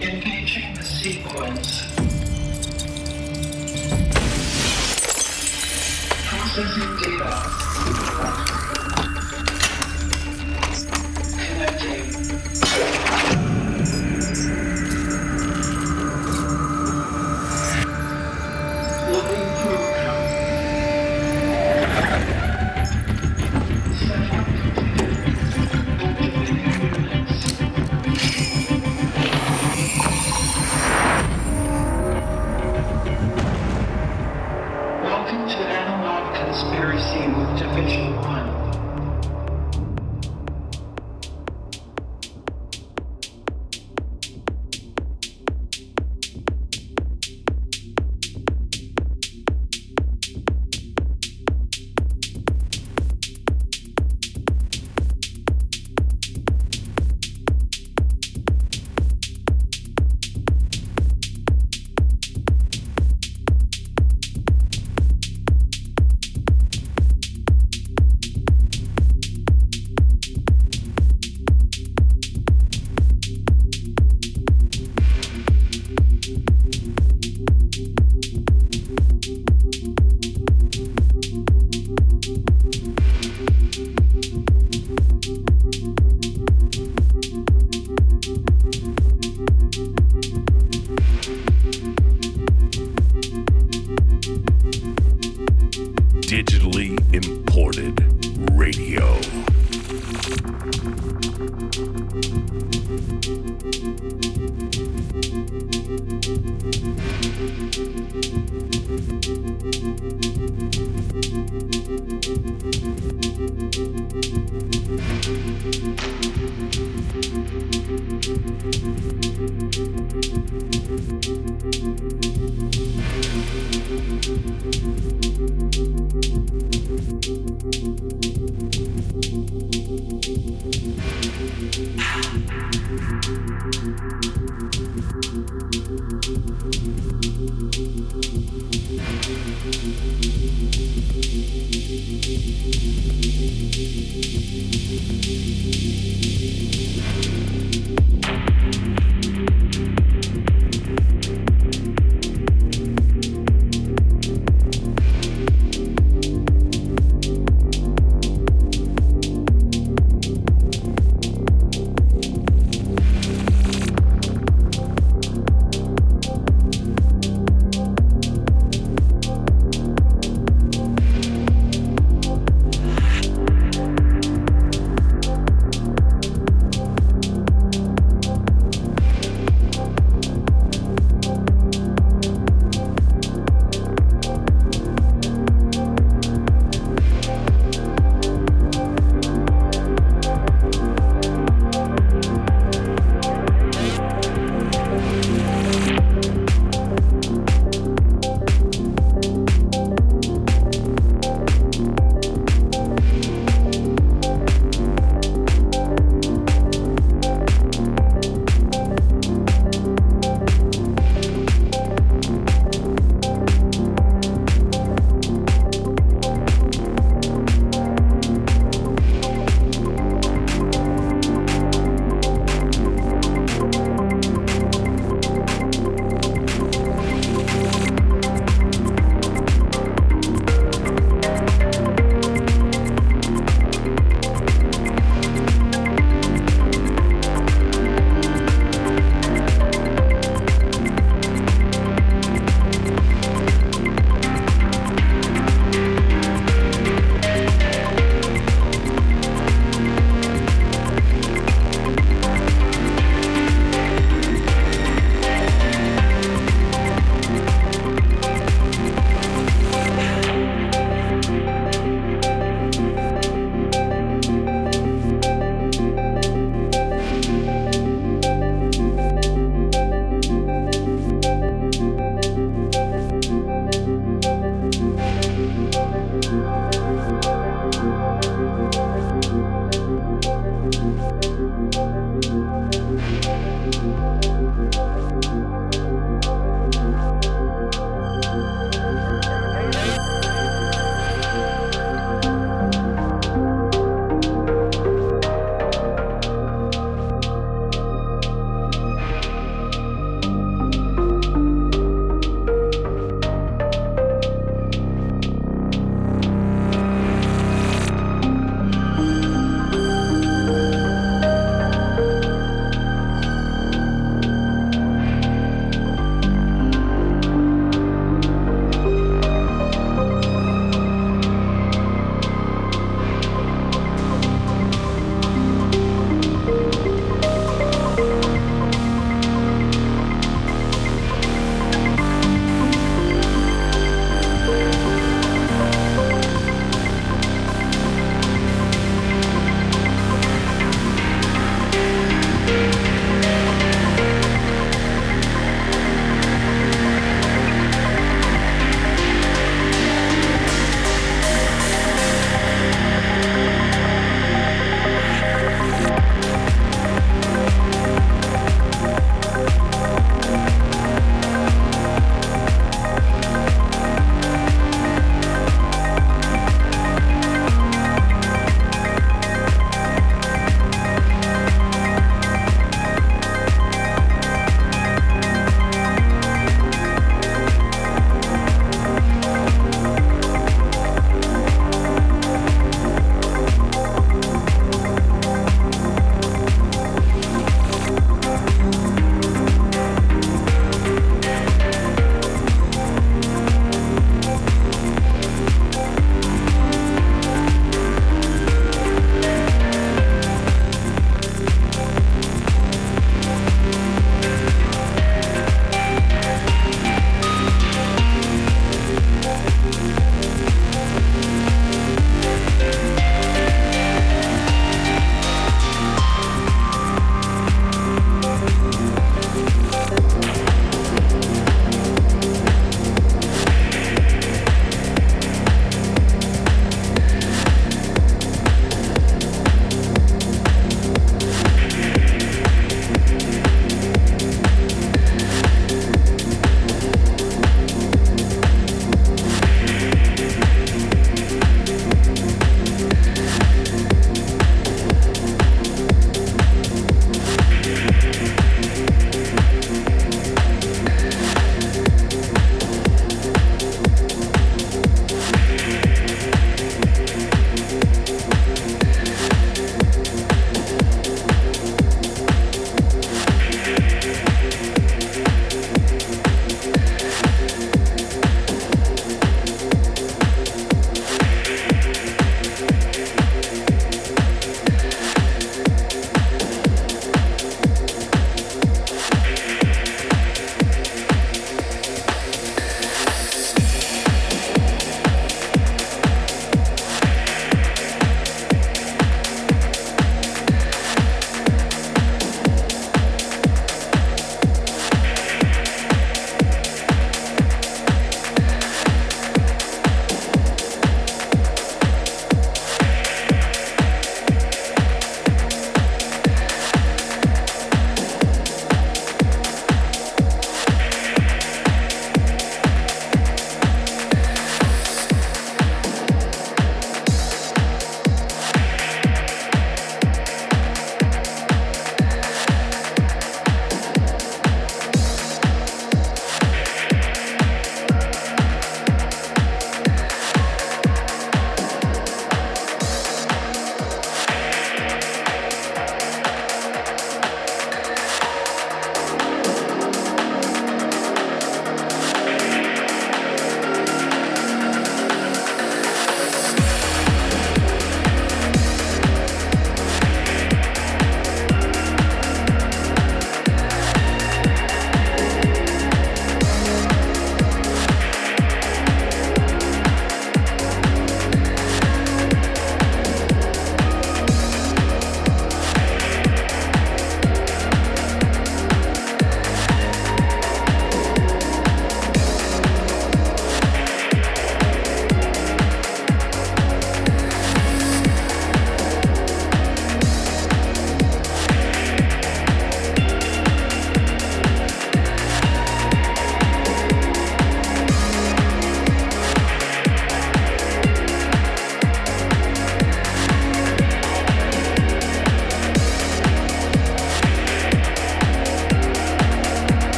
Engaging the sequence. Processing data.